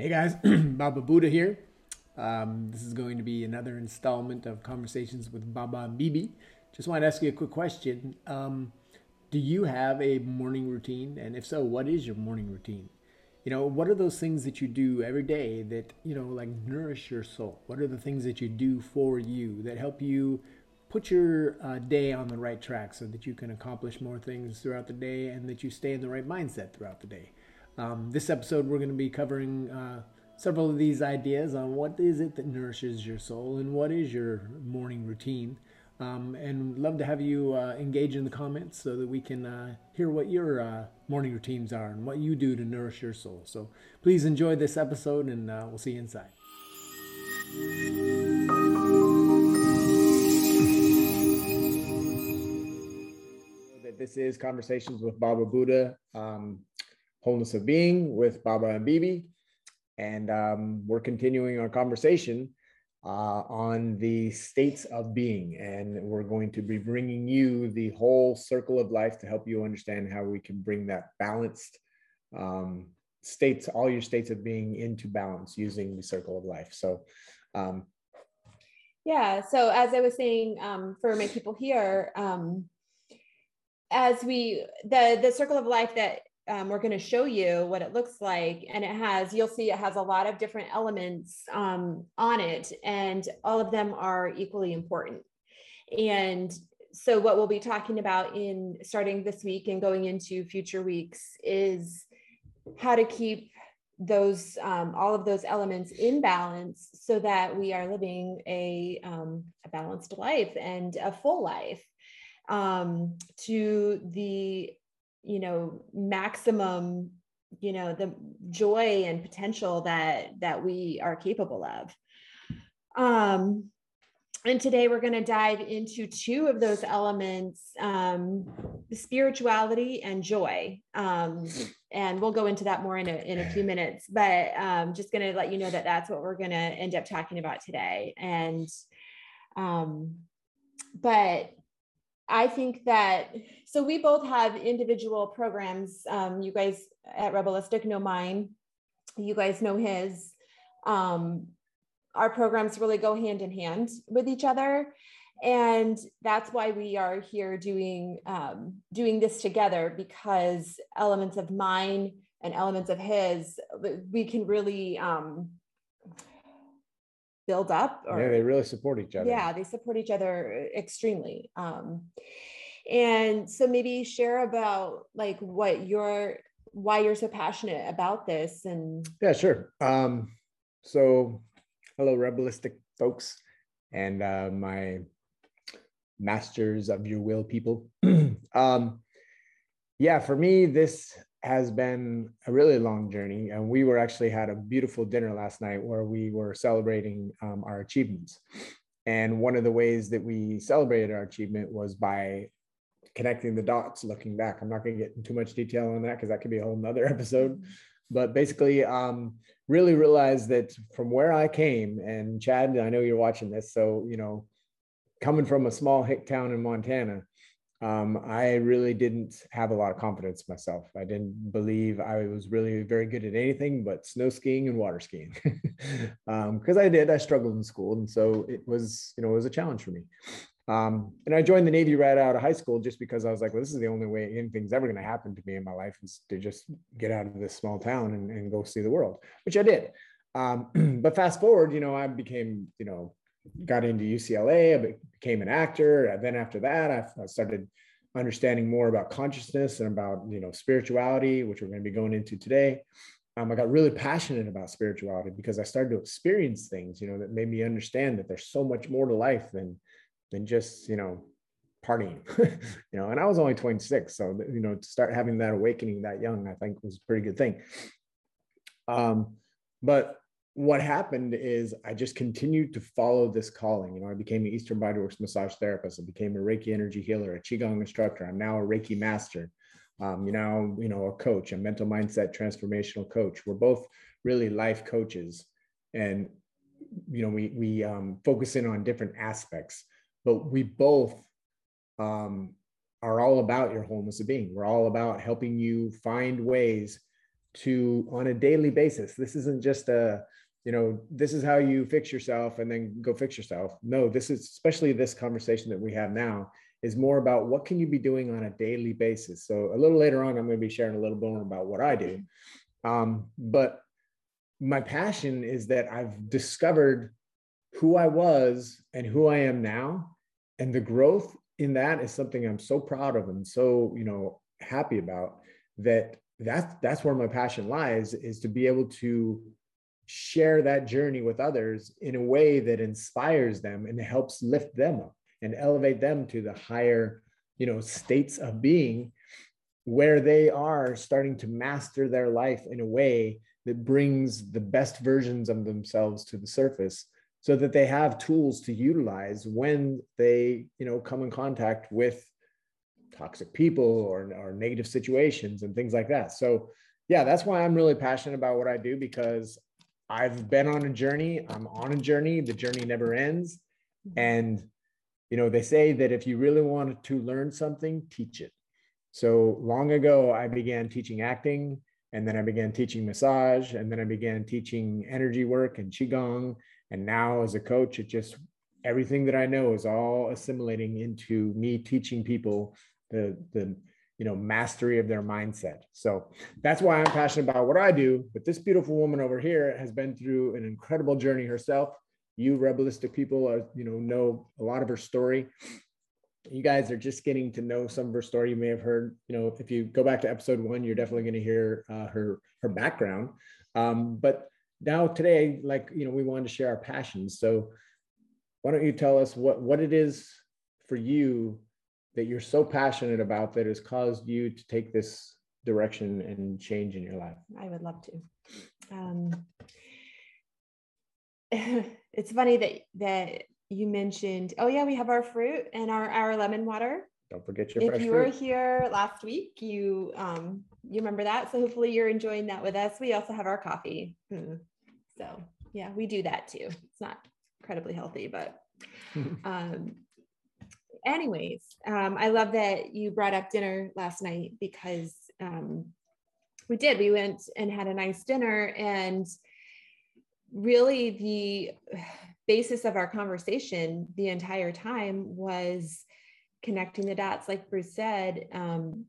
Hey guys, Baba Buddha here. Um, this is going to be another installment of Conversations with Baba and Bibi. Just want to ask you a quick question. Um, do you have a morning routine? And if so, what is your morning routine? You know, what are those things that you do every day that, you know, like nourish your soul? What are the things that you do for you that help you put your uh, day on the right track so that you can accomplish more things throughout the day and that you stay in the right mindset throughout the day? Um, this episode, we're going to be covering uh, several of these ideas on what is it that nourishes your soul and what is your morning routine. Um, and love to have you uh, engage in the comments so that we can uh, hear what your uh, morning routines are and what you do to nourish your soul. So please enjoy this episode, and uh, we'll see you inside. This is Conversations with Baba Buddha. Um, Wholeness of Being with Baba and Bibi. And um, we're continuing our conversation uh, on the states of being. And we're going to be bringing you the whole circle of life to help you understand how we can bring that balanced um, states, all your states of being into balance using the circle of life. So, um, yeah. So, as I was saying, um, for my people here, um, as we the the circle of life that um, we're going to show you what it looks like and it has you'll see it has a lot of different elements um, on it and all of them are equally important. And so what we'll be talking about in starting this week and going into future weeks is how to keep those um, all of those elements in balance so that we are living a, um, a balanced life and a full life um, to the you know maximum you know the joy and potential that that we are capable of. Um and today we're going to dive into two of those elements um, spirituality and joy. Um, and we'll go into that more in a, in a few minutes but um, just going to let you know that that's what we're going to end up talking about today. And um, but I think that so we both have individual programs. Um, you guys at Rebelistic know mine. You guys know his. Um, our programs really go hand in hand with each other, and that's why we are here doing um, doing this together because elements of mine and elements of his we can really um, build up or yeah they really support each other. Yeah they support each other extremely um and so maybe share about like what you're why you're so passionate about this and yeah sure um so hello rebelistic folks and uh my masters of your will people um yeah for me this has been a really long journey and we were actually had a beautiful dinner last night where we were celebrating um, our achievements. And one of the ways that we celebrated our achievement was by connecting the dots looking back. I'm not going to get into too much detail on that because that could be a whole nother episode. Mm-hmm. but basically um, really realized that from where i came and chad i know you're watching this so you know coming from a small hick town in montana um, I really didn't have a lot of confidence myself. I didn't believe I was really very good at anything but snow skiing and water skiing. Because um, I did, I struggled in school, and so it was, you know, it was a challenge for me. Um, and I joined the Navy right out of high school just because I was like, well, this is the only way anything's ever going to happen to me in my life is to just get out of this small town and, and go see the world, which I did. Um, but fast forward, you know, I became, you know, got into UCLA, I became an actor. Then after that, I started understanding more about consciousness and about you know spirituality, which we're going to be going into today. Um, I got really passionate about spirituality because I started to experience things, you know, that made me understand that there's so much more to life than than just you know partying, you know. And I was only 26, so you know to start having that awakening that young, I think was a pretty good thing. Um, but what happened is I just continued to follow this calling. You know, I became an Eastern Bodyworks massage therapist. I became a Reiki energy healer, a Qigong instructor. I'm now a Reiki master. Um, you know, you know, a coach, a mental mindset transformational coach. We're both really life coaches, and you know, we we um, focus in on different aspects, but we both um, are all about your wholeness of being. We're all about helping you find ways to on a daily basis. This isn't just a, you know, this is how you fix yourself and then go fix yourself. No, this is especially this conversation that we have now is more about what can you be doing on a daily basis. So a little later on, I'm going to be sharing a little bit more about what I do. Um, but my passion is that I've discovered who I was and who I am now, and the growth in that is something I'm so proud of and so you know happy about. That that's that's where my passion lies is to be able to share that journey with others in a way that inspires them and helps lift them up and elevate them to the higher you know states of being where they are starting to master their life in a way that brings the best versions of themselves to the surface so that they have tools to utilize when they you know come in contact with toxic people or, or negative situations and things like that. So yeah that's why i'm really passionate about what i do because i've been on a journey. I'm on a journey. The journey never ends. Mm-hmm. and you know they say that if you really want to learn something teach it. So long ago i began teaching acting and then i began teaching massage and then i began teaching energy work and qigong. And now as a coach it just everything that i know is all assimilating into me teaching people the the you know mastery of their mindset. So that's why i'm passionate about what i do but this beautiful woman over here has been through an incredible journey herself. You rebelistic people are you know know a lot of her story. You guys are just getting to know some of her story. You may have heard you know if you go back to episode one you're definitely going to hear uh, her her background. Um, but now today like you know we wanted to share our passions. So why don't you tell us what what it is for you that you're so passionate about that has caused you to take this direction and change in your life? I would love to. Um, it's funny that that you mentioned oh yeah we have our fruit and our our lemon water. Don't forget your if you fruit. were here last week you um you remember that. So hopefully you're enjoying that with us. We also have our coffee. Hmm. so yeah we do that too. It's not incredibly healthy but um anyways um i love that you brought up dinner last night because um we did. We went and had a nice dinner and really the basis of our conversation the entire time was connecting the dots. Like bruce said um,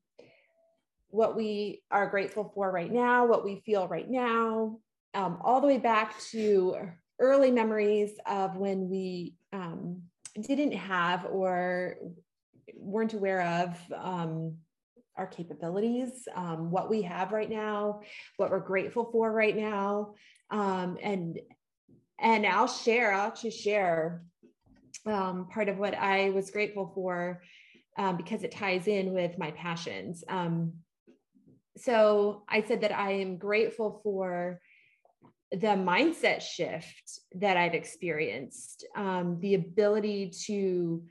what we are grateful for right now what we feel right now um, all the way back to early memories of when we um, didn't have or weren't aware of um, our capabilities, um, what we have right now, what we're grateful for right now, um, and and I'll share. I'll just share um, part of what I was grateful for um, because it ties in with my passions. Um, so I said that I am grateful for the mindset shift that I've experienced, um, the ability to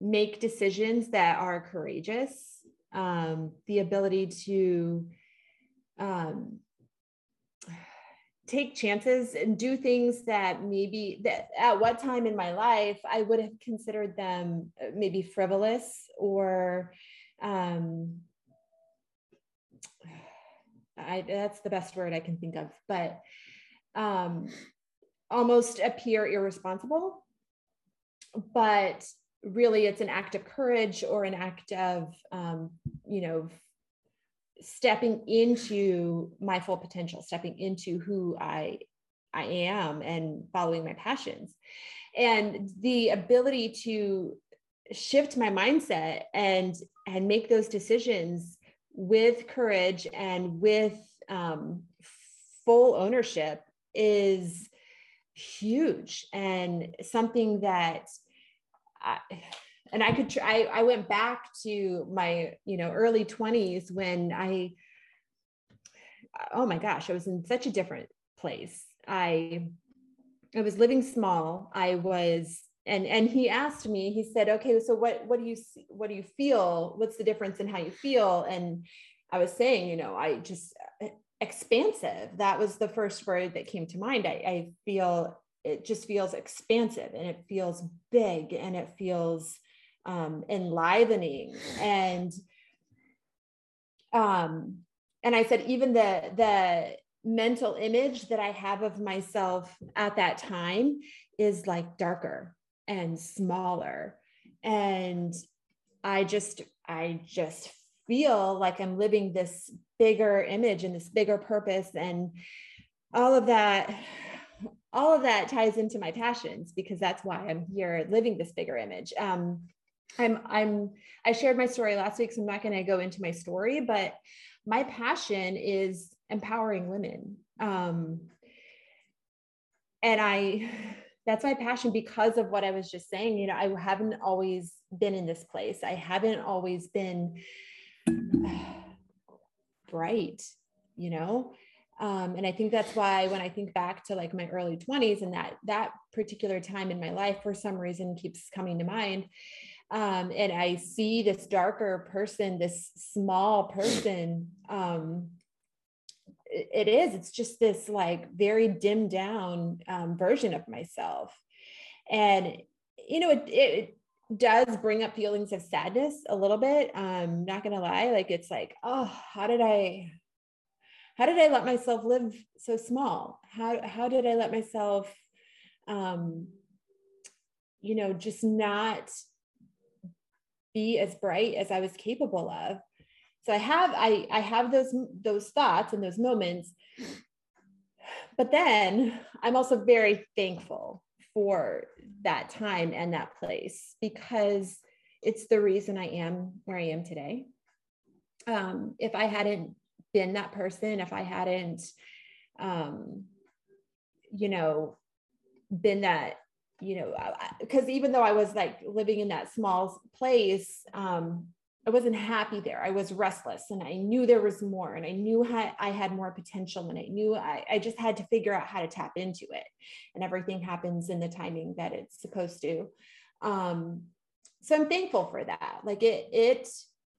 make decisions that are courageous, um, the ability to um, take chances and do things that maybe that at what time in my life I would have considered them uh, maybe frivolous or um I that's the best word I can think of but um almost appear irresponsible but really it's an act of courage or an act of um you know stepping into my full potential, stepping into who I I am and following my passions. And the ability to shift my mindset and and make those decisions with courage and with um, full ownership is huge and something that I, and I could try, I, I went back to my, you know, early 20s when I, oh my gosh, I was in such a different place. I, I was living small. I was, and and he asked me. He said, "Okay, so what what do you what do you feel? What's the difference in how you feel?" And I was saying, you know, I just expansive. That was the first word that came to mind. I, I feel it just feels expansive and it feels big and it feels um, enlivening and um, and I said, even the the mental image that I have of myself at that time is like darker and smaller. And I just, I just feel like I'm living this bigger image and this bigger purpose. And all of that, all of that ties into my passions because that's why I'm here living this bigger image. Um, I'm, I'm, I shared my story last week, so I'm not going to go into my story, but my passion is empowering women. Um, and I, that's my passion because of what I was just saying. You know, I haven't always been in this place. I haven't always been bright, you know. Um, and I think that's why when I think back to like my early 20s and that that particular time in my life for some reason keeps coming to mind. Um, and I see this darker person, this small person, um, it is it's just this like very dimmed down um, version of myself and you know it, it does bring up feelings of sadness a little bit um not gonna lie like it's like oh how did i how did i let myself live so small? How how did i let myself um you know just not be as bright as i was capable of? So i have i i have those those thoughts and those moments but then i'm also very thankful for that time and that place because it's the reason i am where i am today. Um, if i hadn't been that person if i hadn't um, you know been that you know because even though i was like living in that small place um, I wasn't happy there. I was restless and I knew there was more and I knew I had more potential and I knew I, I just had to figure out how to tap into it. And everything happens in the timing that it's supposed to. Um, so I'm thankful for that. Like it, it,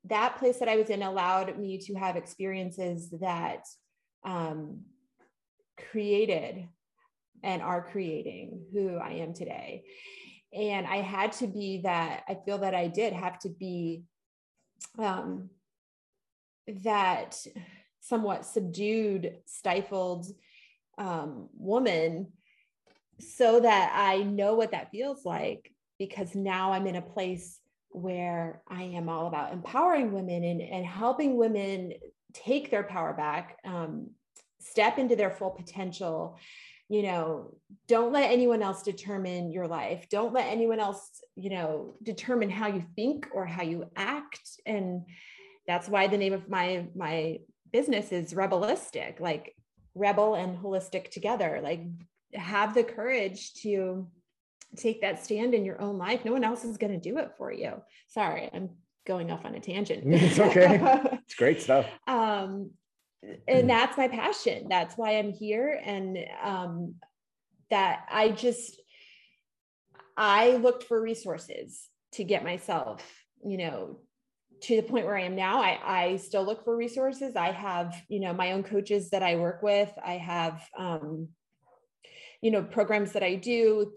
that place that I was in allowed me to have experiences that um, created and are creating who I am today. And I had to be that, I feel that I did have to be um, that somewhat subdued, stifled um, woman so that I know what that feels like because now I'm in a place where I am all about empowering women and, and helping women take their power back, um, step into their full potential, you know don't let anyone else determine your life. Don't let anyone else you know determine how you think or how you act. And that's why the name of my my business is rebelistic like rebel and holistic together. Like have the courage to take that stand in your own life. No one else is going to do it for you. Sorry i'm going off on a tangent. It's okay. It's great stuff. Um and mm. that's my passion. That's why i'm here. And um, that i just i looked for resources to get myself you know to the point where i am now. I i still look for resources. I have you know my own coaches that i work with. I have um, you know programs that i do.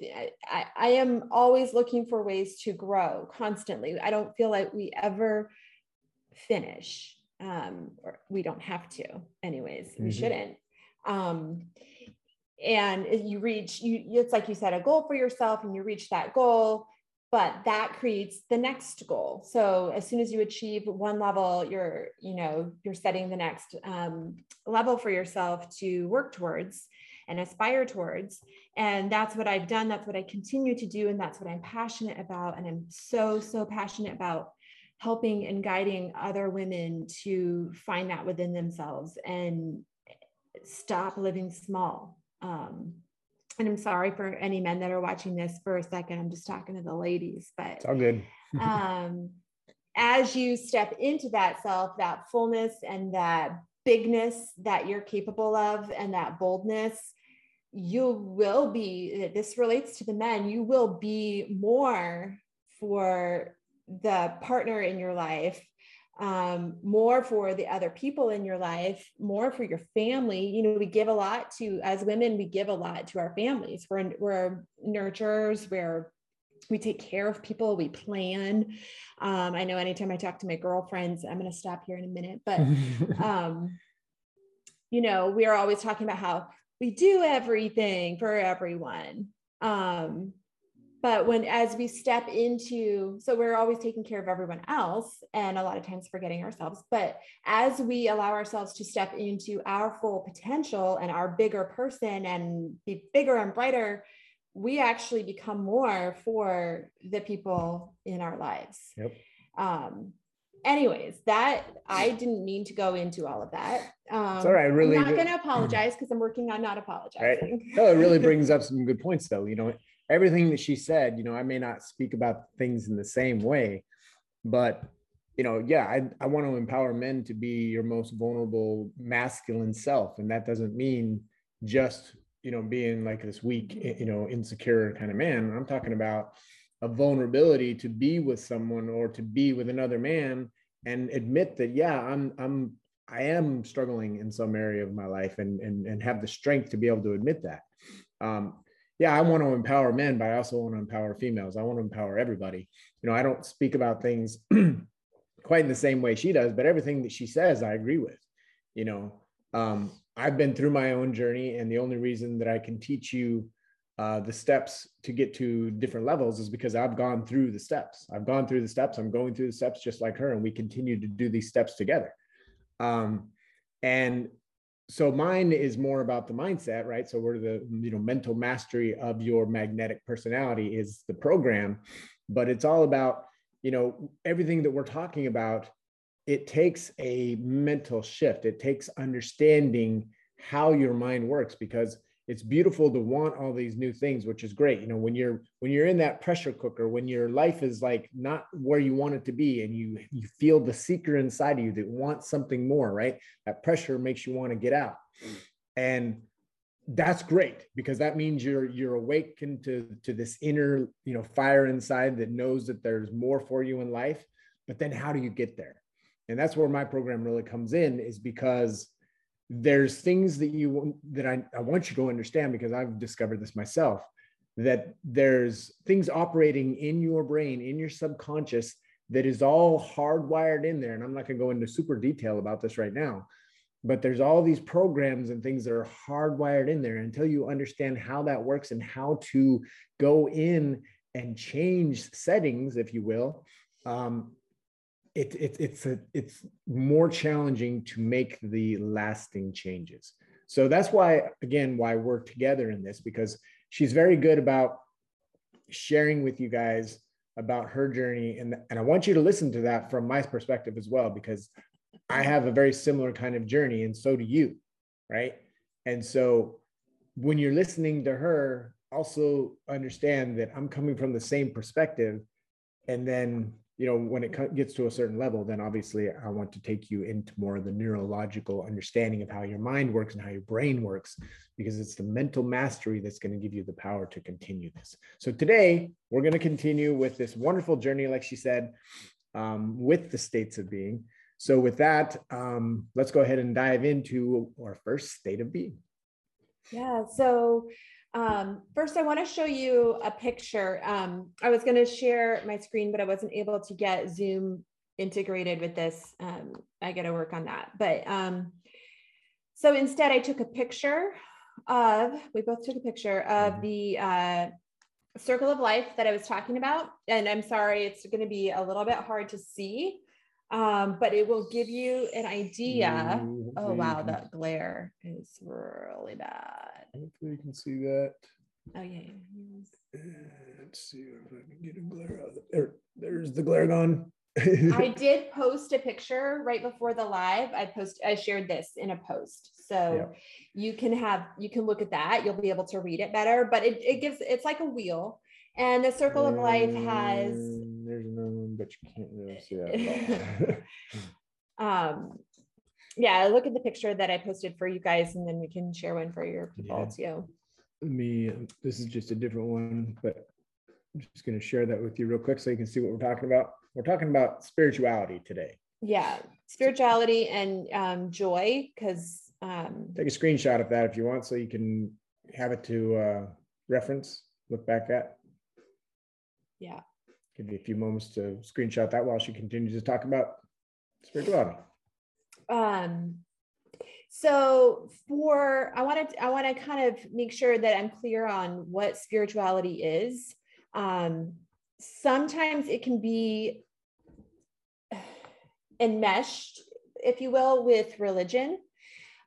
I, I am always looking for ways to grow constantly. I don't feel like we ever finish um, or we don't have to anyways mm-hmm. we shouldn't. Um, and you reach you it's like you set a goal for yourself and you reach that goal but that creates the next goal. So as soon as you achieve one level you're you know you're setting the next um, level for yourself to work towards and aspire towards. And that's what i've done. That's what i continue to do. And that's what i'm passionate about. And i'm so so passionate about helping and guiding other women to find that within themselves and stop living small. Um, and I'm sorry for any men that are watching this for a second. I'm just talking to the ladies, but it's all good. um, as you step into that self, that fullness and that bigness that you're capable of, and that boldness, you will be. This relates to the men. You will be more for the partner in your life um, more for the other people in your life, more for your family. You know, we give a lot to, as women, we give a lot to our families. We're, we're nurturers, we're, we take care of people, we plan. Um, I know anytime I talk to my girlfriends, I'm going to stop here in a minute, but um, you know, we are always talking about how we do everything for everyone. Um, but when as we step into so we're always taking care of everyone else and a lot of times forgetting ourselves but as we allow ourselves to step into our full potential and our bigger person and be bigger and brighter we actually become more for the people in our lives. Yep. Um anyways that i didn't mean to go into all of that. Um all right really i'm not going to apologize because i'm working on not apologizing right. no it really brings up some good points though you know everything that she said, you know, I may not speak about things in the same way, but you know, yeah, I, I want to empower men to be your most vulnerable masculine self. And that doesn't mean just, you know, being like this weak, you know, insecure kind of man. I'm talking about a vulnerability to be with someone or to be with another man and admit that, yeah, I'm, I'm, I am struggling in some area of my life and, and, and have the strength to be able to admit that. Um, yeah, I want to empower men, but I also want to empower females. I want to empower everybody. You know, I don't speak about things quite in the same way she does, but everything that she says, I agree with. You know, um, I've been through my own journey, and the only reason that I can teach you uh, the steps to get to different levels is because I've gone through the steps. I've gone through the steps. I'm going through the steps just like her, and we continue to do these steps together. Um, and so mine is more about the mindset right? So we're the you know mental mastery of your magnetic personality is the program but it's all about you know everything that we're talking about it takes a mental shift. It takes understanding how your mind works because it's beautiful to want all these new things which is great. You know when you're when you're in that pressure cooker when your life is like not where you want it to be and you you feel the seeker inside of you that wants something more right? That pressure makes you want to get out. And that's great because that means you're you're awakened to to this inner you know fire inside that knows that there's more for you in life. But then how do you get there? And that's where my program really comes in is because there's things that you that I, I want you to understand because I've discovered this myself that there's things operating in your brain, in your subconscious that is all hardwired in there. And I'm not going to go into super detail about this right now, but there's all these programs and things that are hardwired in there until you understand how that works and how to go in and change settings, if you will. Um, it, it, it's a, it's more challenging to make the lasting changes. So that's why, again, why we're together in this because she's very good about sharing with you guys about her journey, and and I want you to listen to that from my perspective as well because I have a very similar kind of journey, and so do you, right? And so when you're listening to her, also understand that I'm coming from the same perspective, and then you know, when it gets to a certain level, then obviously I want to take you into more of the neurological understanding of how your mind works and how your brain works, because it's the mental mastery that's going to give you the power to continue this. So today we're going to continue with this wonderful journey, like she said, um, with the states of being. So with that, um, let's go ahead and dive into our first state of being. Yeah. So um, first, I want to show you a picture. Um, I was going to share my screen, but I wasn't able to get Zoom integrated with this. Um, I got to work on that. But um, so instead, I took a picture of, we both took a picture of mm-hmm. the uh, circle of life that I was talking about. And I'm sorry, it's going to be a little bit hard to see, um, but it will give you an idea. Oh, wow, that glare is really bad. Hopefully you can see that. Oh yeah. Let's see if I can get a glare out. There, there's the glare gone. I did post a picture right before the live. I post I shared this in a post. So yeah. you can have you can look at that. You'll be able to read it better. But it, it gives it's like a wheel. And the circle of life has there's another one, but you can't really see that. um yeah, look at the picture that I posted for you guys, and then we can share one for your people yeah. too. Me, this is just a different one, but I'm just going to share that with you real quick so you can see what we're talking about. We're talking about spirituality today. Yeah, spirituality and um, joy, because um, take a screenshot of that if you want, so you can have it to uh, reference, look back at. Yeah. Give you a few moments to screenshot that while she continues to talk about spirituality um So for I want to I want to kind of make sure that I'm clear on what spirituality is. Um, sometimes it can be enmeshed, if you will, with religion.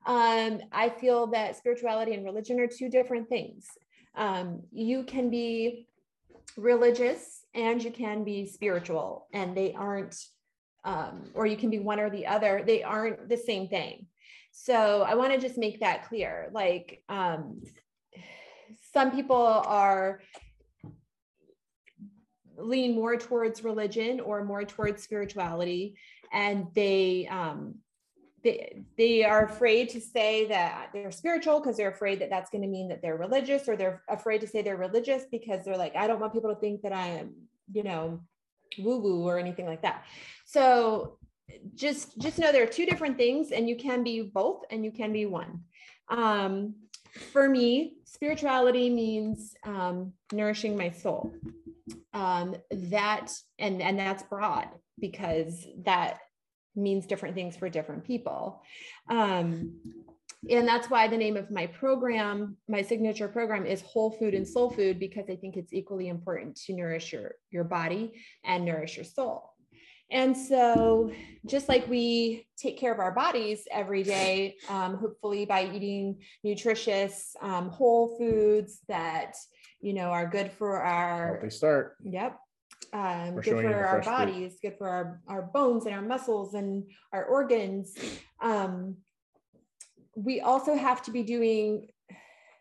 Um, I feel that spirituality and religion are two different things. Um, you can be religious and you can be spiritual, and they aren't, um, or you can be one or the other. They aren't the same thing. So I want to just make that clear. Like, um, some people are lean more towards religion or more towards spirituality and they um they, they are afraid to say that they're spiritual because they're afraid that that's going to mean that they're religious or they're afraid to say they're religious because they're like i don't want people to think that i am you know woo woo or anything like that. So just just know there are two different things and you can be both and you can be one. Um, for me spirituality means um, nourishing my soul. Um, that and and that's broad because that means different things for different people. Um, and that's why the name of my program my signature program is whole food and soul food because i think it's equally important to nourish your your body and nourish your soul and so, just like we take care of our bodies every day, um, hopefully by eating nutritious, um, whole foods that you know are good for our healthy start. Yep. Um, good for our bodies, food. good for our, our bones and our muscles and our organs. Um, we also have to be doing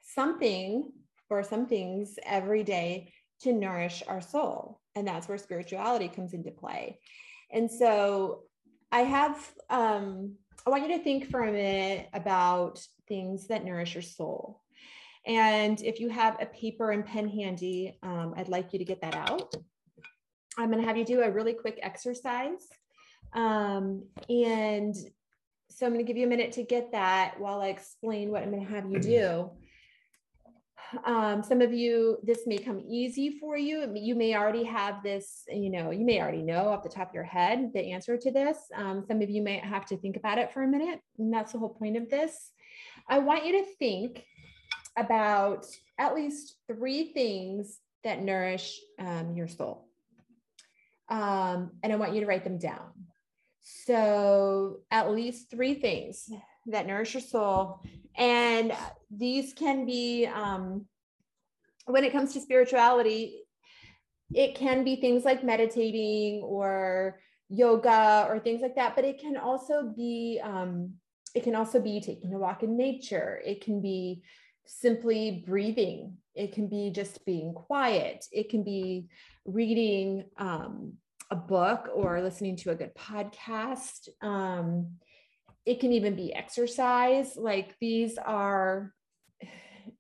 something or some things every day to nourish our soul. And that's where spirituality comes into play. And so I have, um, I want you to think for a minute about things that nourish your soul. And if you have a paper and pen handy, um, I'd like you to get that out. I'm going to have you do a really quick exercise. Um, and so I'm going to give you a minute to get that while I explain what I'm going to have you do um, some of you, this may come easy for you. You may already have this, you know, you may already know off the top of your head the answer to this. Um, some of you may have to think about it for a minute. And that's the whole point of this. I want you to think about at least three things that nourish um, your soul. Um, and I want you to write them down. So, at least three things that nourish your soul. And these can be, um, when it comes to spirituality, it can be things like meditating or yoga or things like that, but it can also be, um, it can also be taking a walk in nature. It can be simply breathing. It can be just being quiet. It can be reading um, a book or listening to a good podcast. Um, it can even be exercise. Like these are,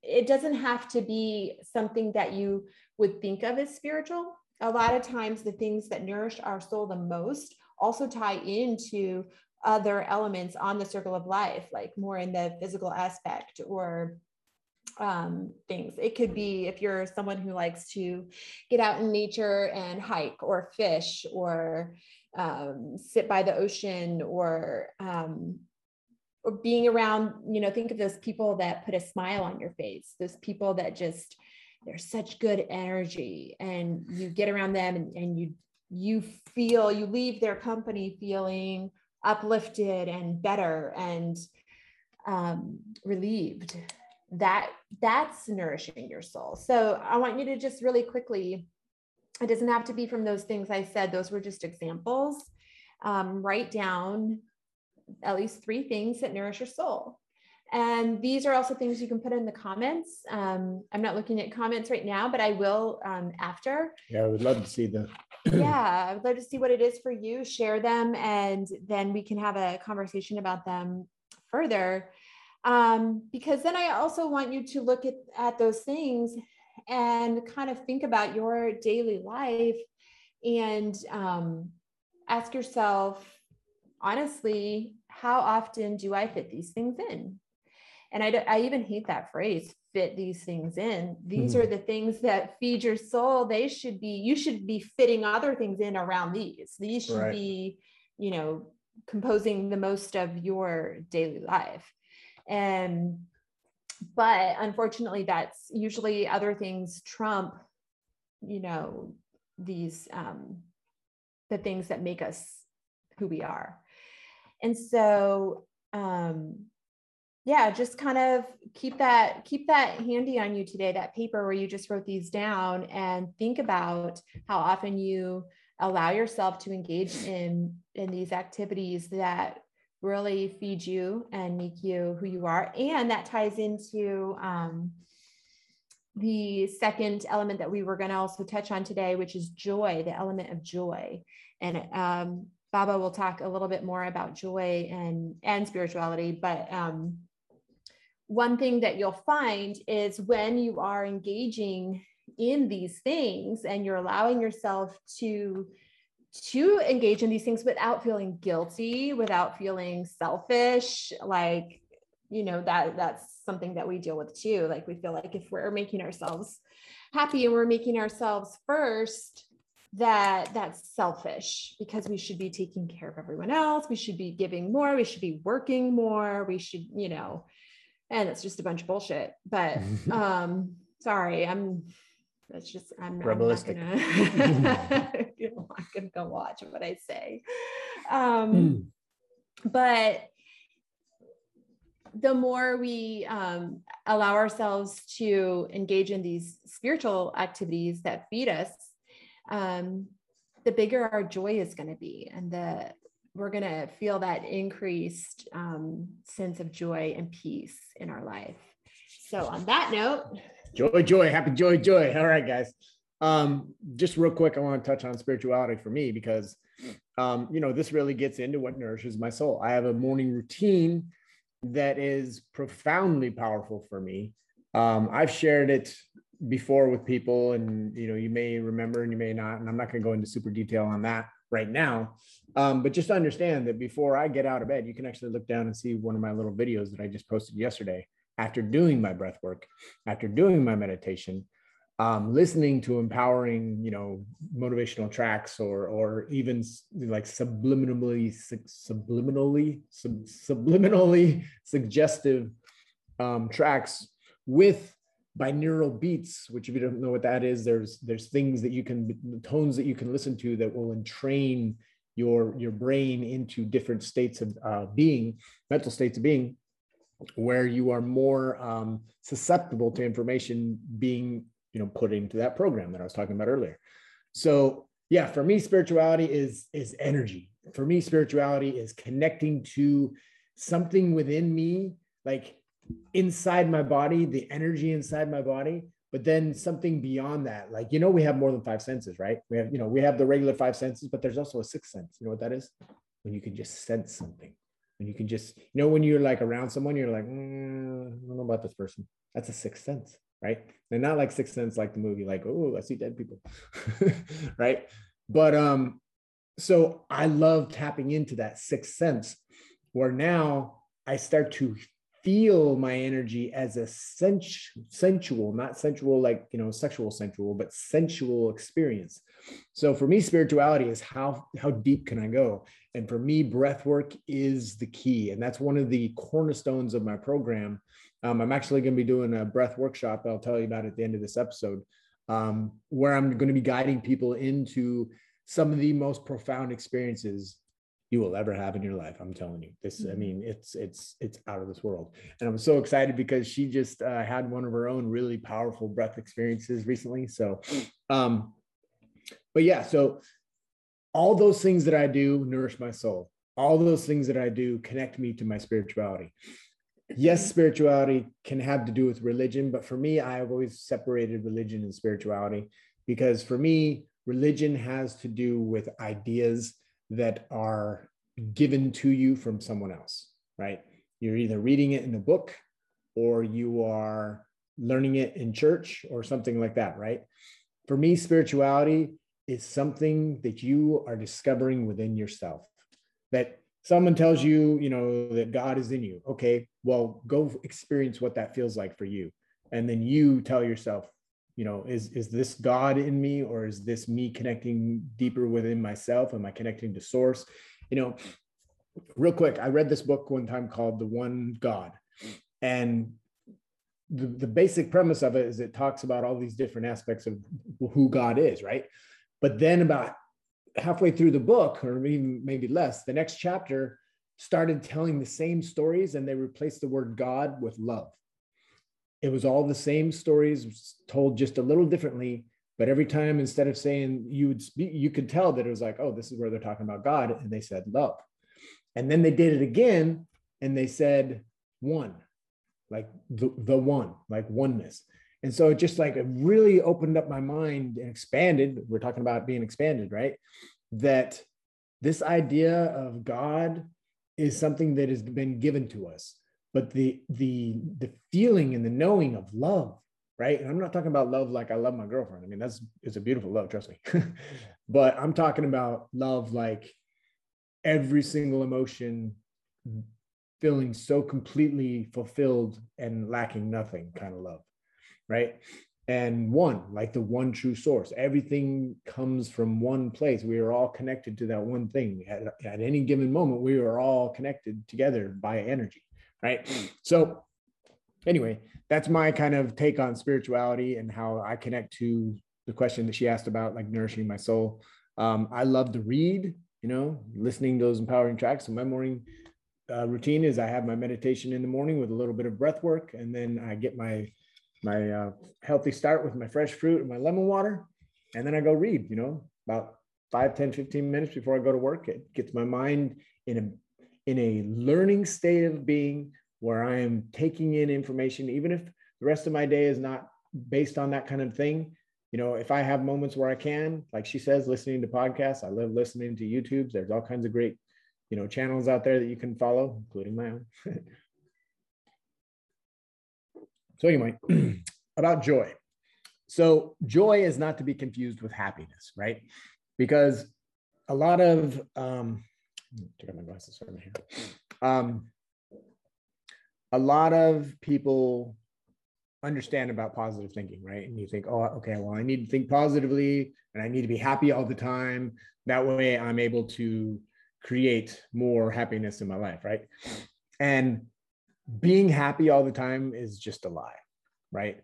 it doesn't have to be something that you would think of as spiritual. A lot of times, the things that nourish our soul the most also tie into other elements on the circle of life, like more in the physical aspect or um, things. It could be if you're someone who likes to get out in nature and hike or fish or um, sit by the ocean or um, or being around you know think of those people that put a smile on your face those people that just they're such good energy and you get around them and, and you you feel you leave their company feeling uplifted and better and um, relieved that that's nourishing your soul so i want you to just really quickly it doesn't have to be from those things I said, those were just examples. Um, write down at least three things that nourish your soul. And these are also things you can put in the comments. Um, I'm not looking at comments right now, but I will um, after. Yeah, I would love to see them. yeah, I would love to see what it is for you. Share them, and then we can have a conversation about them further. Um, because then I also want you to look at, at those things and kind of think about your daily life and um, ask yourself honestly how often do i fit these things in? And I, I even hate that phrase fit these things in. These mm. are the things that feed your soul. They should be you should be fitting other things in around these. These should right. be you know composing the most of your daily life And but unfortunately, that's usually other things trump, you know, these um, the things that make us who we are. And so um yeah just kind of keep that keep that handy on you today that paper where you just wrote these down and think about how often you allow yourself to engage in in these activities that really feed you and make you who you are. And that ties into um, the second element that we were going to also touch on today which is joy the element of joy. And um, baba will talk a little bit more about joy and and spirituality but um, one thing that you'll find is when you are engaging in these things and you're allowing yourself to to engage in these things without feeling guilty without feeling selfish like you know that that's something that we deal with too. Like we feel like if we're making ourselves happy and we're making ourselves first that that's selfish because we should be taking care of everyone else. We should be giving more. We should be working more. We should you know and it's just a bunch of bullshit but um sorry i'm that's just I'm, I'm not gonna gonna go watch what I say. Um, mm. but the more we um, allow ourselves to engage in these spiritual activities that feed us, um, the bigger our joy is going to be, and the we're going to feel that increased um, sense of joy and peace in our life. So, on that note, Joy, joy, happy joy, joy. All right, guys. Um, just real quick, I want to touch on spirituality for me because um, you know, this really gets into what nourishes my soul. I have a morning routine that is profoundly powerful for me. Um, I've shared it before with people, and you know, you may remember and you may not, and I'm not going to go into super detail on that right now. Um, but just understand that before I get out of bed, you can actually look down and see one of my little videos that I just posted yesterday after doing my breath work, after doing my meditation, um, listening to empowering, you know, motivational tracks or or even like subliminally subliminally sub, subliminally suggestive um, tracks with binaural beats. Which, if you don't know what that is, there's there's things that you can the tones that you can listen to that will entrain your your brain into different states of uh, being, mental states of being where you are more um, susceptible to information being you know put into that program that i was talking about earlier. So yeah for me spirituality is is energy. For me spirituality is connecting to something within me like inside my body the energy inside my body but then something beyond that. Like you know we have more than five senses right? We have you know we have the regular five senses but there's also a sixth sense. You know what that is? When you can just sense something. When you can just you know when you're like around someone you're like mm, i don't know about this person. That's a sixth sense right? And not like sixth sense like the movie like oh i see dead people right? But um so i love tapping into that sixth sense where now i start to feel my energy as a sens- sensual not sensual like you know sexual sensual but sensual experience. So for me spirituality is how how deep can i go? And for me breath work is the key and that's one of the cornerstones of my program um, i'm actually going to be doing a breath workshop i'll tell you about at the end of this episode um, where i'm going to be guiding people into some of the most profound experiences you will ever have in your life i'm telling you. This i mm-hmm. mean it's it's it's out of this world. And i'm so excited because she just uh, had one of her own really powerful breath experiences recently so um but yeah so all those things that i do nourish my soul. All those things that i do connect me to my spirituality yes spirituality can have to do with religion but for me i've always separated religion and spirituality because for me religion has to do with ideas that are given to you from someone else, right? You're either reading it in a book or you are learning it in church or something like that, right? For me, spirituality is something that you are discovering within yourself. That someone tells you, you know, that God is in you. Okay, well, go experience what that feels like for you. And then you tell yourself, you know is is this god in me or is this me connecting deeper within myself am i connecting to source you know real quick i read this book one time called the one god And the, the basic premise of it is it talks about all these different aspects of who God is, right? But then about halfway through the book, or even maybe less, the next chapter started telling the same stories and they replaced the word God with love. It was all the same stories told just a little differently, but every time instead of saying you would speak, you could tell that it was like, oh, this is where they're talking about God, and they said love. And then they did it again and they said one, like the, the one, like oneness. And so it just like it really opened up my mind and expanded. We're talking about being expanded, right? That this idea of God is something that has been given to us, but the the the feeling and the knowing of love, right? And I'm not talking about love like I love my girlfriend. I mean, that's it's a beautiful love, trust me. but I'm talking about love like every single emotion feeling so completely fulfilled and lacking nothing kind of love right? And one like the one true source everything comes from one place. We are all connected to that one thing. At, at any given moment we are all connected together by energy right? So anyway that's my kind of take on spirituality and how i connect to the question that she asked about like nourishing my soul. Um, i love to read you know, listening to those empowering tracks. So my morning uh, routine is I have my meditation in the morning with a little bit of breath work, and then I get my my uh, healthy start with my fresh fruit and my lemon water, and then I go read. You know, about 5, 10, 15 minutes before I go to work. It gets my mind in a in a learning state of being where I am taking in information, even if the rest of my day is not based on that kind of thing you know, if I have moments where I can, like she says, listening to podcasts, I love listening to YouTubes. There's all kinds of great, you know, channels out there that you can follow, including my own. so anyway, about joy. So joy is not to be confused with happiness, right? Because a lot of um, take out my glasses over here. Um, a lot of people understand about positive thinking, right? And you think, oh, okay, well, I need to think positively and I need to be happy all the time. That way I'm able to create more happiness in my life, right? And being happy all the time is just a lie, right?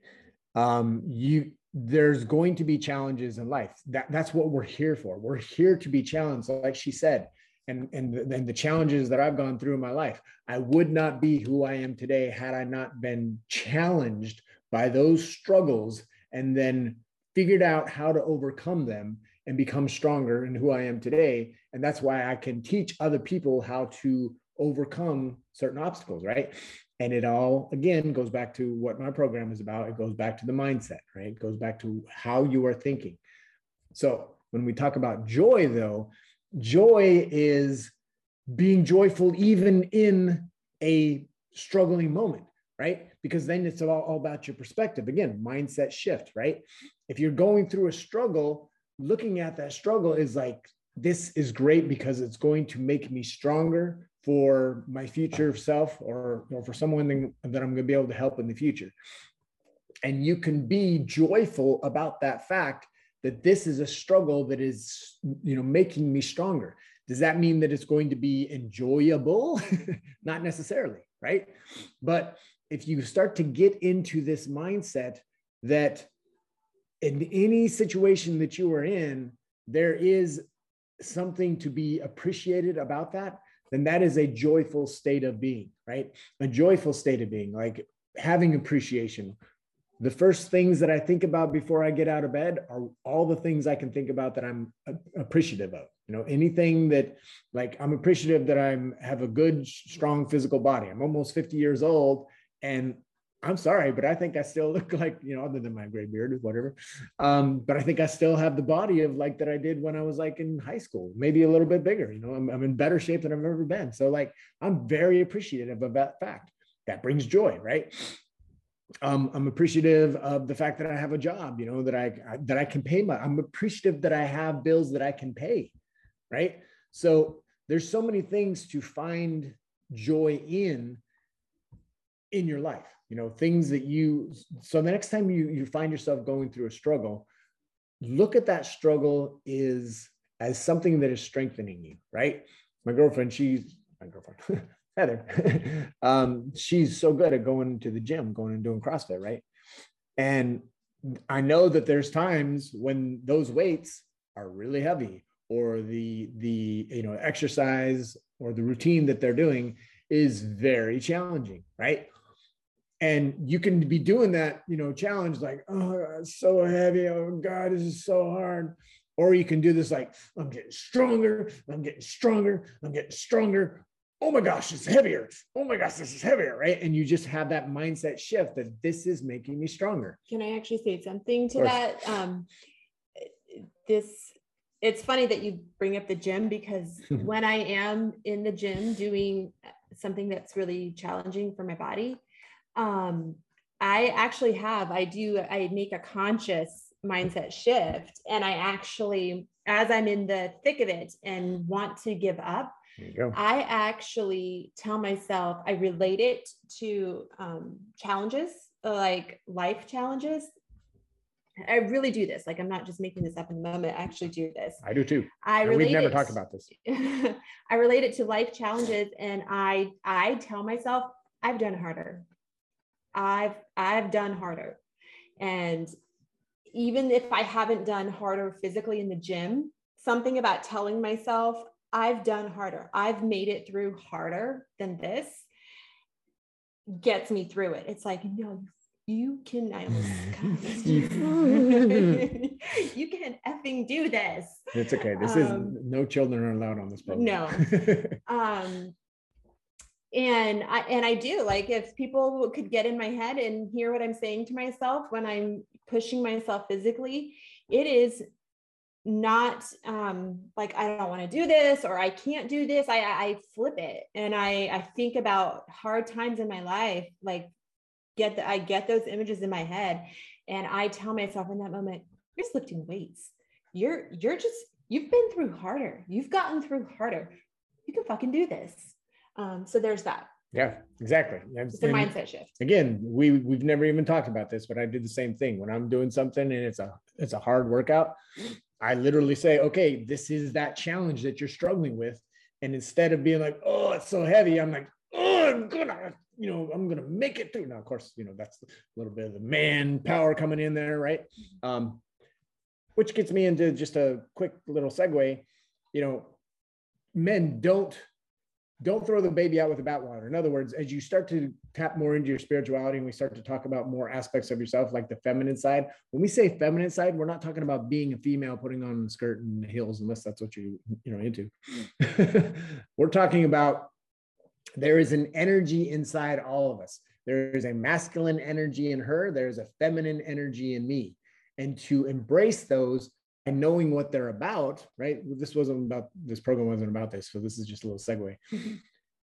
Um, you there's going to be challenges in life. That that's what we're here for. We're here to be challenged, like she said and and and the challenges that I've gone through in my life. I would not be who I am today had I not been challenged by those struggles and then figured out how to overcome them and become stronger in who I am today. And that's why I can teach other people how to overcome certain obstacles, right? And it all, again, goes back to what my program is about. It goes back to the mindset, right? It goes back to how you are thinking. So when we talk about joy, though, joy is being joyful even in a struggling moment, right? Because then it's all, all about your perspective. Again, mindset shift, right? If you're going through a struggle, looking at that struggle is like, this is great because it's going to make me stronger for my future self or, or for someone that I'm going to be able to help in the future. And you can be joyful about that fact that this is a struggle that is you know making me stronger. Does that mean that it's going to be enjoyable? Not necessarily right? But if you start to get into this mindset that in any situation that you are in there is something to be appreciated about that then that is a joyful state of being right a joyful state of being like having appreciation the first things that I think about before I get out of bed are all the things I can think about that I'm appreciative of. You know, anything that like I'm appreciative that I'm have a good, strong physical body. I'm almost 50 years old and I'm sorry, but I think I still look like, you know, other than my gray beard or whatever. Um, but I think I still have the body of like that I did when I was like in high school, maybe a little bit bigger. You know, I'm, I'm in better shape than I've ever been. So like I'm very appreciative of that fact. That brings joy, right? um, I'm appreciative of the fact that I have a job, you know, that I, that I can pay my, I'm appreciative that I have bills that I can pay. Right. So there's so many things to find joy in, in your life, you know, things that you, so the next time you, you find yourself going through a struggle, look at that struggle is as something that is strengthening you. Right. My girlfriend, she's my girlfriend, Heather, um, she's so good at going to the gym, going and doing CrossFit, right? And I know that there's times when those weights are really heavy or the the you know exercise or the routine that they're doing is very challenging, right? And you can be doing that, you know, challenge like, oh, it's so heavy. Oh God, this is so hard. Or you can do this like, I'm getting stronger, I'm getting stronger, I'm getting stronger. Oh my gosh, it's heavier. Oh my gosh, this is heavier, right? And you just have that mindset shift that this is making me stronger. Can I actually say something to that? Um, this it's funny that you bring up the gym because when I am in the gym doing something that's really challenging for my body, um, I actually have, I do, I make a conscious mindset shift. And I actually, as I'm in the thick of it and want to give up, I actually tell myself, I relate it to um, challenges, like life challenges I really do this. Like I'm not just making this up in the moment. I actually do this. I do too. I relate we've never talked about this. I relate it to life challenges, and I I tell myself I've done harder. I've I've done harder, and even if I haven't done harder physically in the gym, something about telling myself I've done harder. I've made it through harder than this gets me through it. It's like, no, you can I you can effing do this. It's okay. This um, is no children are allowed on this program. No. um and I and I do like if people could get in my head and hear what I'm saying to myself when I'm pushing myself physically, it is not um like I don't want to do this or I can't do this. I I flip it and I I think about hard times in my life like get the, I get those images in my head and I tell myself in that moment, you're just lifting weights. You're you're just you've been through harder. You've gotten through harder. You can fucking do this. Um, so there's that. Yeah, exactly. It's a mindset shift. Again, we we've never even talked about this, but I do the same thing when I'm doing something and it's a it's a hard workout. I literally say, okay, this is that challenge that you're struggling with. And instead of being like, oh, it's so heavy, I'm like, oh, I'm gonna you know, I'm going to make it through. Now, of course, you know, that's a little bit of the man power coming in there, right? Um, which gets me into just a quick little segue. You know, men don't don't throw the baby out with the bathwater. In other words, as you start to tap more into your spirituality and we start to talk about more aspects of yourself, like the feminine side, when we say feminine side, we're not talking about being a female putting on a skirt and heels, unless that's what you you know into. we're talking about there is an energy inside all of us. There is a masculine energy in her, there's a feminine energy in me. And to embrace those and knowing what they're about, right? This wasn't about this program wasn't about this, so this is just a little segue. Mm-hmm.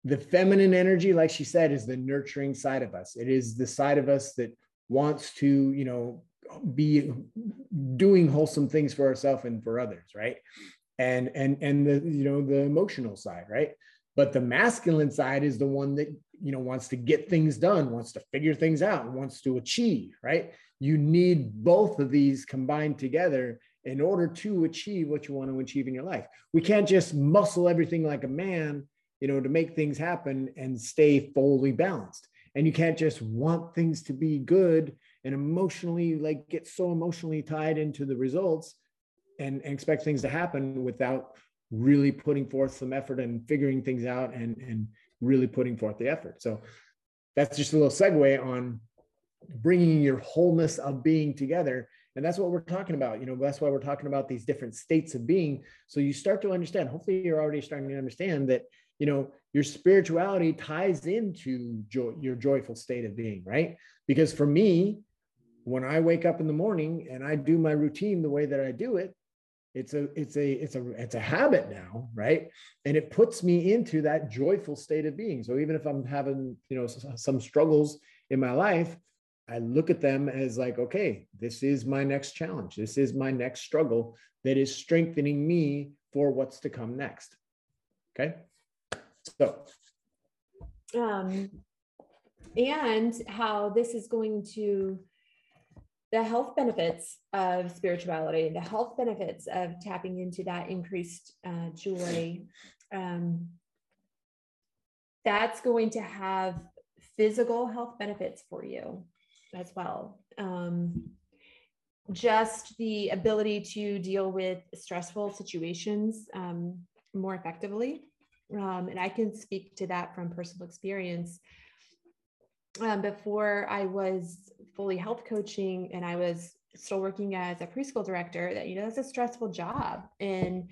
The feminine energy, like she said, is the nurturing side of us. It is the side of us that wants to, you know, be doing wholesome things for ourselves and for others, right? And and and the you know the emotional side, right? but the masculine side is the one that you know wants to get things done wants to figure things out wants to achieve right you need both of these combined together in order to achieve what you want to achieve in your life we can't just muscle everything like a man you know to make things happen and stay fully balanced and you can't just want things to be good and emotionally like get so emotionally tied into the results and, and expect things to happen without really putting forth some effort and figuring things out and, and really putting forth the effort. So that's just a little segue on bringing your wholeness of being together. And that's what we're talking about. You know, that's why we're talking about these different states of being. So you start to understand, hopefully you're already starting to understand that, you know, your spirituality ties into joy, your joyful state of being, right? Because for me, when I wake up in the morning and I do my routine the way that I do it, it's a it's a it's a it's a habit now right and it puts me into that joyful state of being so even if i'm having you know some struggles in my life i look at them as like okay this is my next challenge. This is my next struggle that is strengthening me for what's to come next. Okay? So. Um and how this is going to the health benefits of spirituality, the health benefits of tapping into that increased uh, joy. Um, that's going to have physical health benefits for you as well. Um, just the ability to deal with stressful situations um, more effectively. Um, and I can speak to that from personal experience. Um, before I was fully health coaching and I was still working as a preschool director, that, you know, that's a stressful job. And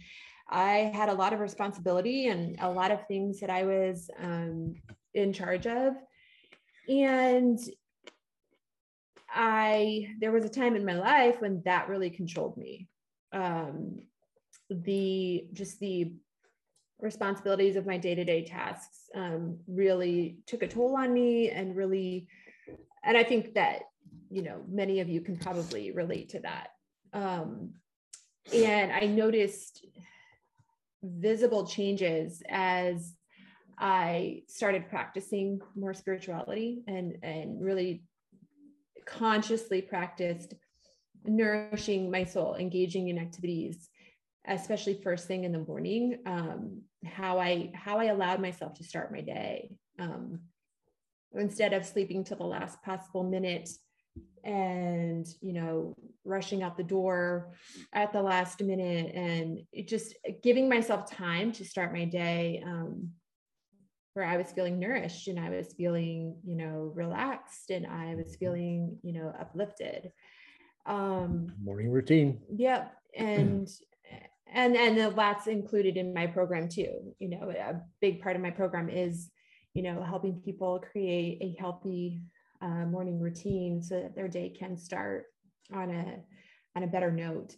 I had a lot of responsibility and a lot of things that I was um, in charge of. And I, there was a time in my life when that really controlled me. Um, the, just the responsibilities of my day-to-day tasks um, really took a toll on me and really, and I think that, you know, many of you can probably relate to that. Um, and I noticed visible changes as I started practicing more spirituality and, and really consciously practiced nourishing my soul, engaging in activities, especially first thing in the morning. Um, how I how I allowed myself to start my day um, instead of sleeping till the last possible minute and you know rushing out the door at the last minute and just giving myself time to start my day um, where I was feeling nourished and I was feeling, you know, relaxed and I was feeling, you know, uplifted. Um, Morning routine. Yep. And and and that's included in my program too. You know, a big part of my program is, you know, helping people create a healthy uh, morning routine so that their day can start on a on a better note.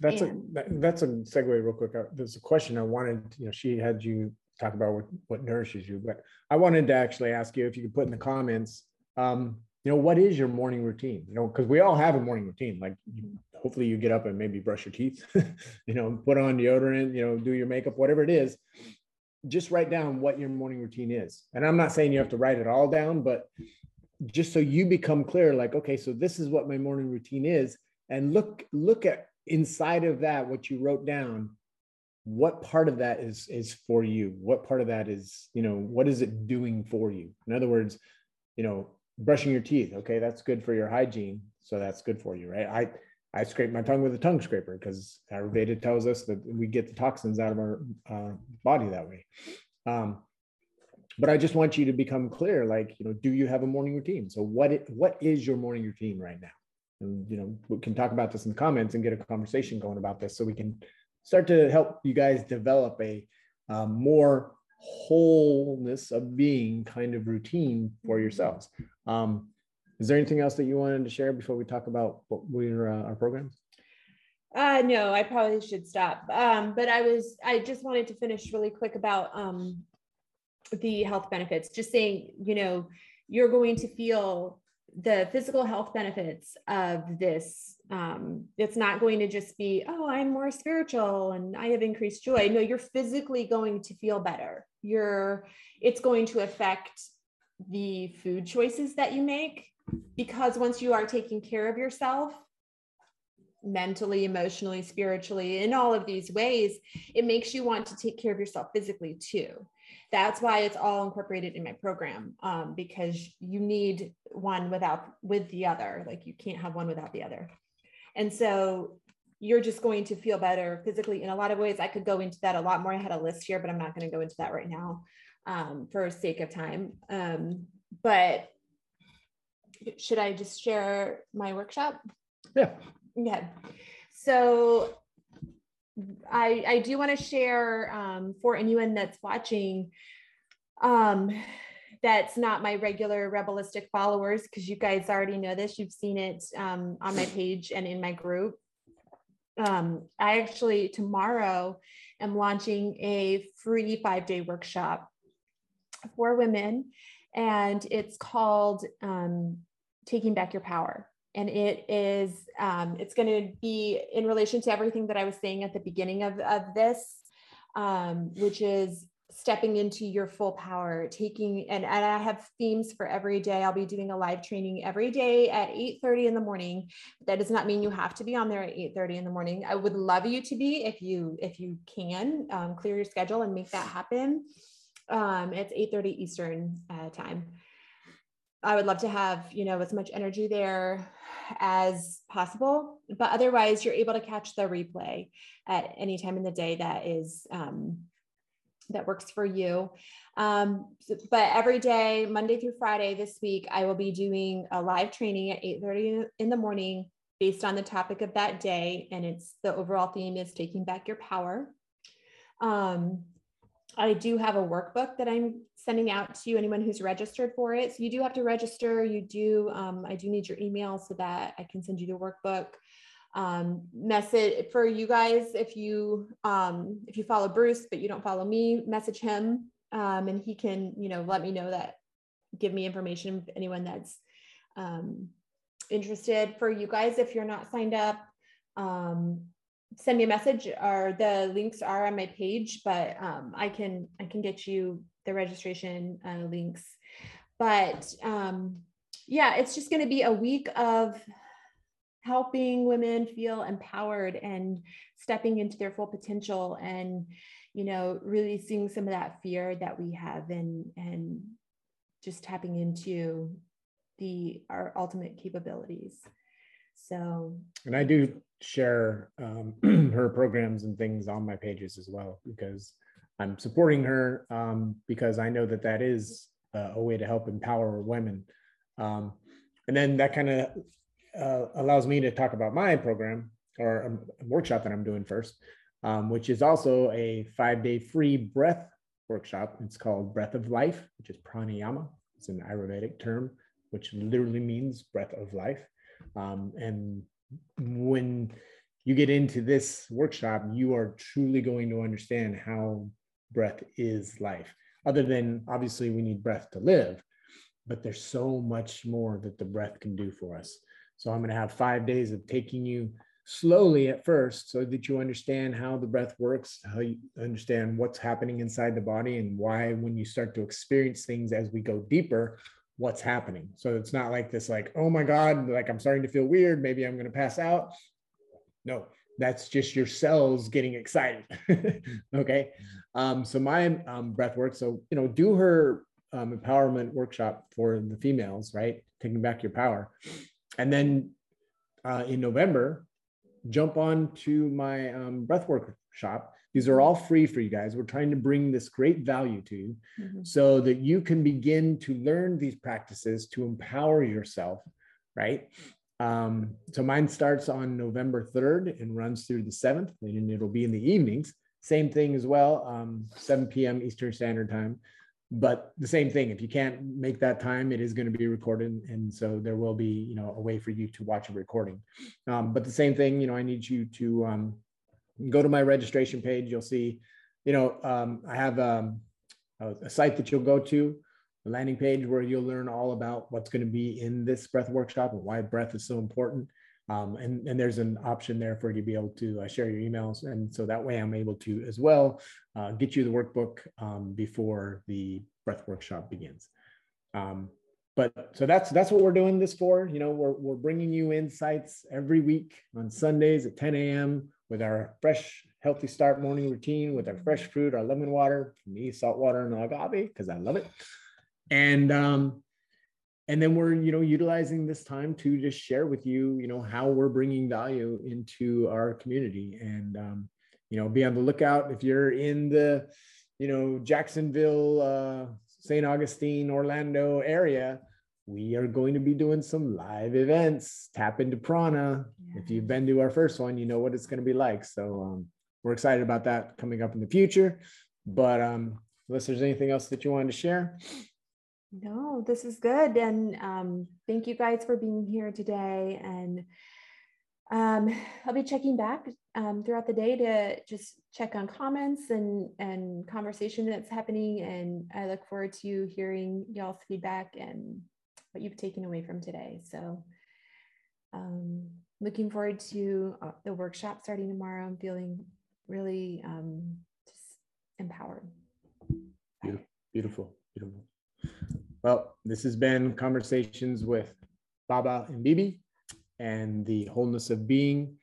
That's and, a that's a segue real quick. Uh, there's a question I wanted. You know, she had you talk about what, what nourishes you. But I wanted to actually ask you if you could put in the comments, um, you know, what is your morning routine? You know, because we all have a morning routine. Like, you, hopefully, you get up and maybe brush your teeth, you know, put on deodorant, you know, do your makeup, whatever it is. Just write down what your morning routine is. And I'm not saying you have to write it all down, but just so you become clear, like, okay, so this is what my morning routine is, and look look at inside of that what you wrote down what part of that is is for you? What part of that is you know what is it doing for you? In other words you know brushing your teeth. Okay that's good for your hygiene so that's good for you right? I i scrape my tongue with a tongue scraper because ayurveda tells us that we get the toxins out of our uh, body that way. Um, but i just want you to become clear like you know do you have a morning routine? So what it, what is your morning routine right now? And you know we can talk about this in the comments and get a conversation going about this so we can start to help you guys develop a um, more wholeness of being kind of routine for mm-hmm. yourselves. Um, is there anything else that you wanted to share before we talk about what we're uh, our programs? Uh, no, I probably should stop. Um, but I was, I just wanted to finish really quick about um, the health benefits. Just saying, you know, you're going to feel the physical health benefits of this um, it's not going to just be oh i'm more spiritual and i have increased joy. No you're physically going to feel better. You're it's going to affect the food choices that you make because once you are taking care of yourself mentally emotionally spiritually in all of these ways it makes you want to take care of yourself physically too. That's why it's all incorporated in my program um, because you need one without with the other. Like you can't have one without the other and so you're just going to feel better physically. In a lot of ways i could go into that a lot more. I had a list here but i'm not going to go into that right now um, for sake of time. Um, but should i just share my workshop? Yeah. Okay. So I, I do want to share um, for anyone that's watching um, that's not my regular Rebelistic followers, because you guys already know this. You've seen it um, on my page and in my group. Um, I actually tomorrow am launching a free five day workshop for women, and it's called um, Taking Back Your Power and it is um, it's going to be in relation to everything that i was saying at the beginning of, of this um, which is stepping into your full power taking and, and i have themes for every day. I'll be doing a live training every day at 8 30 in the morning. That does not mean you have to be on there at 8 30 in the morning. I would love you to be if you if you can um, clear your schedule and make that happen. Um, it's 8:30 Eastern uh, time. I would love to have, you know, as much energy there as possible, but otherwise you're able to catch the replay at any time in the day that is um, that works for you. Um, but every day, Monday through Friday this week, I will be doing a live training at 8:30 in the morning based on the topic of that day. And it's the overall theme is taking back your power. Um, I do have a workbook that I'm sending out to anyone who's registered for it. So you do have to register. You do, um, I do need your email so that I can send you the workbook. Um, message for you guys if you um, if you follow Bruce but you don't follow me, message him um, and he can you know let me know that give me information anyone that's um, interested. For you guys if you're not signed up um, send me a message or the links are on my page but um, i can i can get you the registration uh, links. But um, yeah it's just going to be a week of helping women feel empowered and stepping into their full potential and you know releasing some of that fear that we have and and just tapping into the our ultimate capabilities. So. And i do share um, her programs and things on my pages as well because i'm supporting her um, because i know that that is uh, a way to help empower women. Um, and then that kind of uh, allows me to talk about my program or workshop that i'm doing first um, which is also a five day free breath workshop it's called breath of life which is pranayama it's an ayurvedic term which literally means breath of life. Um, and when you get into this workshop, you are truly going to understand how breath is life. Other than obviously, we need breath to live, but there's so much more that the breath can do for us. So, I'm going to have five days of taking you slowly at first so that you understand how the breath works, how you understand what's happening inside the body, and why, when you start to experience things as we go deeper, what's happening. So it's not like this, like, oh my God, like I'm starting to feel weird. Maybe I'm going to pass out. No, that's just your cells getting excited. okay. Um, so my um, breath work. So, you know, do her um, empowerment workshop for the females, right? Taking back your power. And then uh, in November, jump on to my um, breath workshop these are all free for you guys. We're trying to bring this great value to you mm-hmm. so that you can begin to learn these practices to empower yourself, right? Um, so mine starts on November 3rd and runs through the 7th, and it'll be in the evenings. Same thing as well, um, 7 p.m. Eastern Standard Time. But the same thing, if you can't make that time, it is going to be recorded. And so there will be, you know, a way for you to watch a recording. Um, but the same thing, you know, I need you to um, go to my registration page. You'll see, you know, um, I have um, a, a, site that you'll go to, a landing page where you'll learn all about what's going to be in this breath workshop and why breath is so important. Um, and, and there's an option there for you to be able to uh, share your emails. And so that way I'm able to as well uh, get you the workbook um, before the breath workshop begins. Um, but so that's that's what we're doing this for. You know, we're, we're bringing you insights every week on Sundays at 10 a.m with our fresh, healthy start morning routine with our fresh fruit, our lemon water, me, salt water, and agave, because I love it. And um, and then we're you know utilizing this time to just share with you you know how we're bringing value into our community and um, you know be on the lookout if you're in the you know jacksonville uh, st augustine orlando area we are going to be doing some live events. Tap into Prana. Yeah. If you've been to our first one, you know what it's going to be like. So um, we're excited about that coming up in the future. But um, unless there's anything else that you wanted to share. No, this is good. And um, thank you guys for being here today. And um, I'll be checking back um, throughout the day to just check on comments and, and conversation that's happening. And I look forward to hearing y'all's feedback and what you've taken away from today. So, um, looking forward to uh, the workshop starting tomorrow. I'm feeling really um, just empowered. Beautiful, beautiful, beautiful. Well, this has been Conversations with Baba and Bibi and the Wholeness of Being.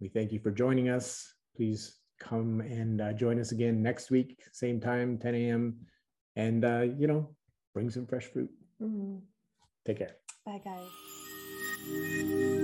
We thank you for joining us. Please come and uh, join us again next week, same time, 10 a.m. and uh, you know, bring some fresh fruit. Mhm. Take care. Bye, guys.